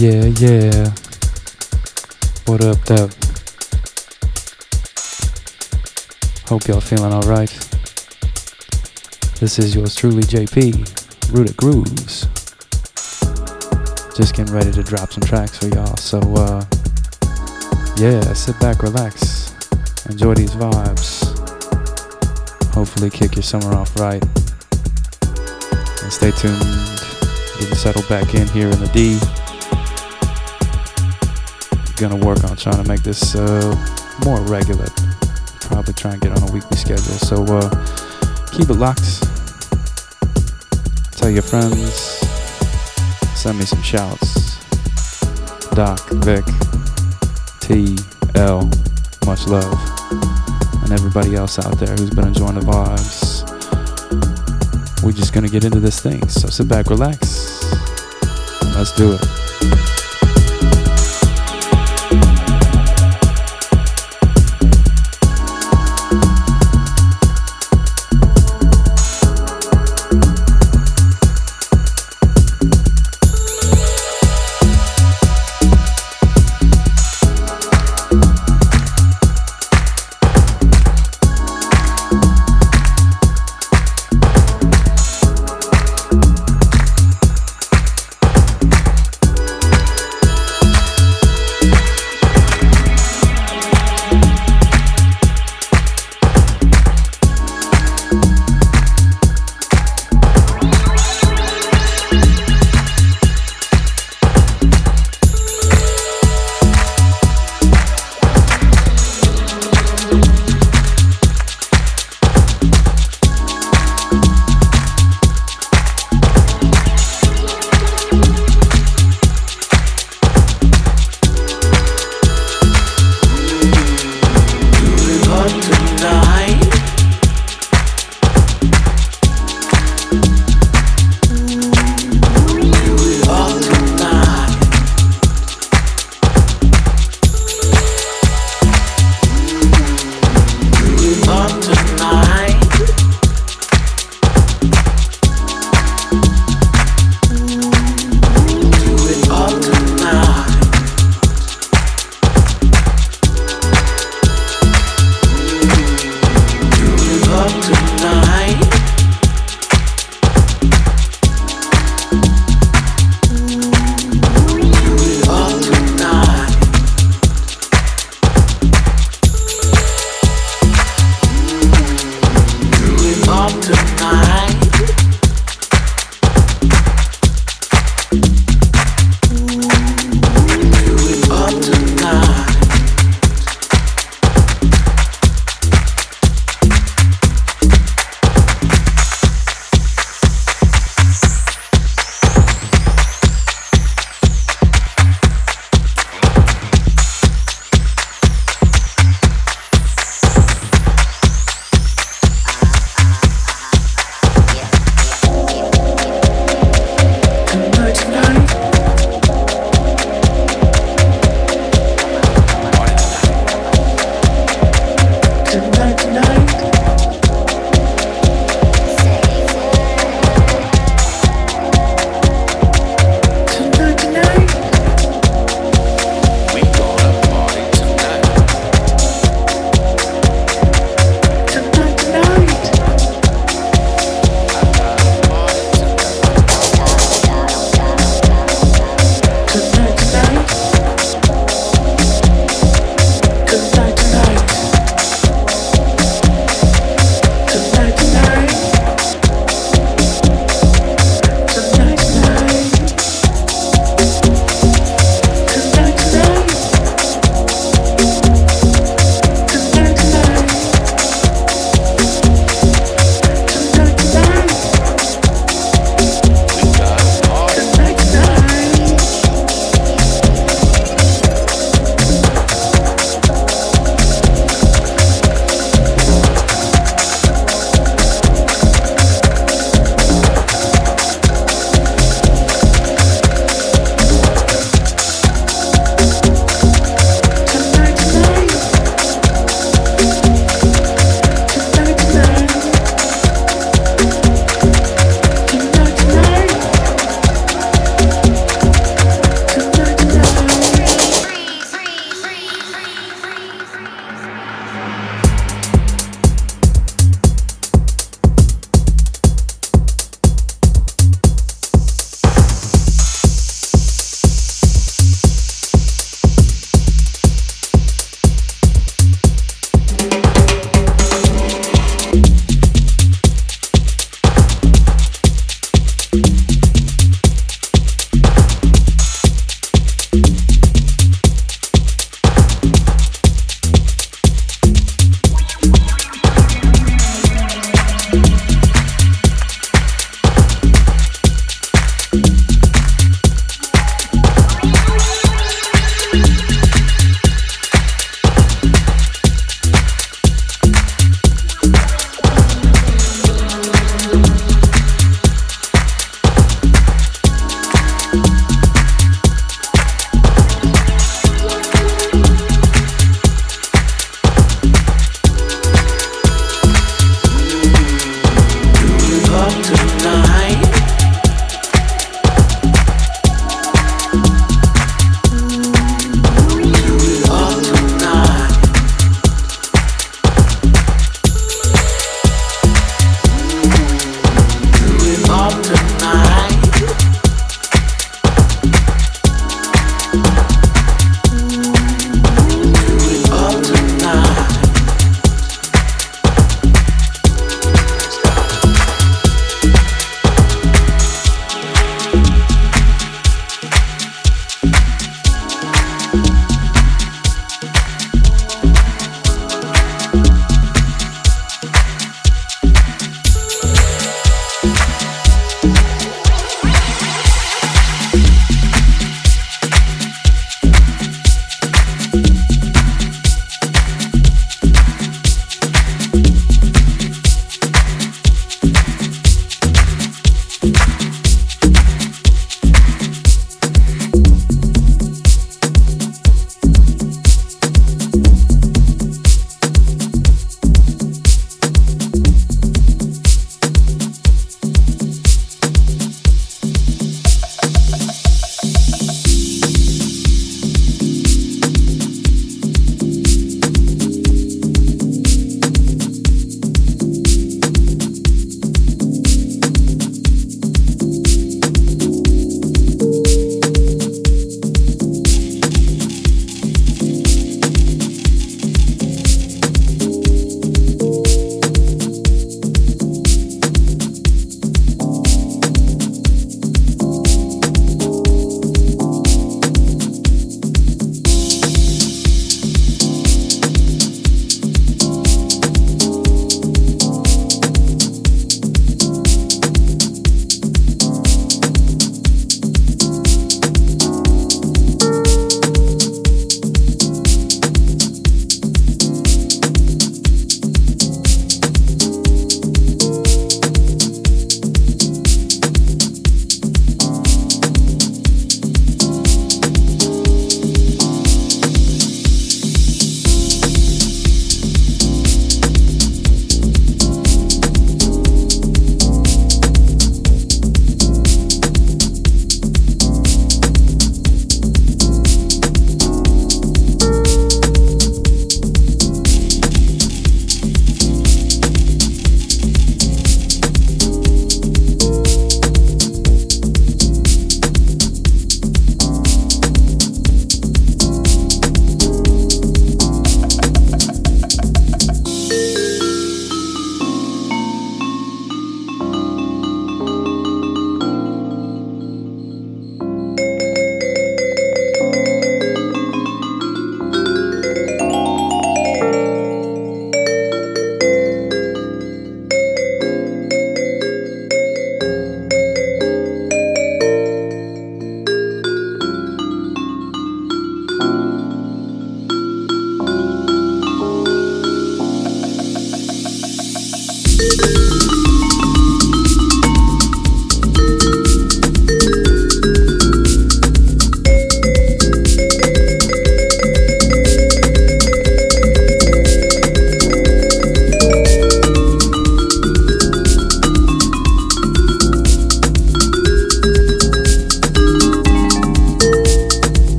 Yeah, yeah. What up, though? Hope y'all feeling alright. This is yours truly, JP, Rooted Grooves. Just getting ready to drop some tracks for y'all. So, uh, yeah, sit back, relax, enjoy these vibes. Hopefully, kick your summer off right. And stay tuned, getting settled back in here in the D gonna work on trying to make this uh, more regular. Probably try and get on a weekly schedule. So uh, keep it locked. Tell your friends. Send me some shouts. Doc, Vic, T, L, much love, and everybody else out there who's been enjoying the vibes. We're just gonna get into this thing. So sit back, relax. Let's do it.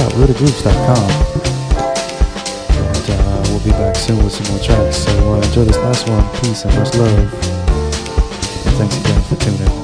rootegroups.com. And uh, we'll be back soon with some more tracks. So uh, enjoy this last one. Peace and much love. And thanks again for tuning in.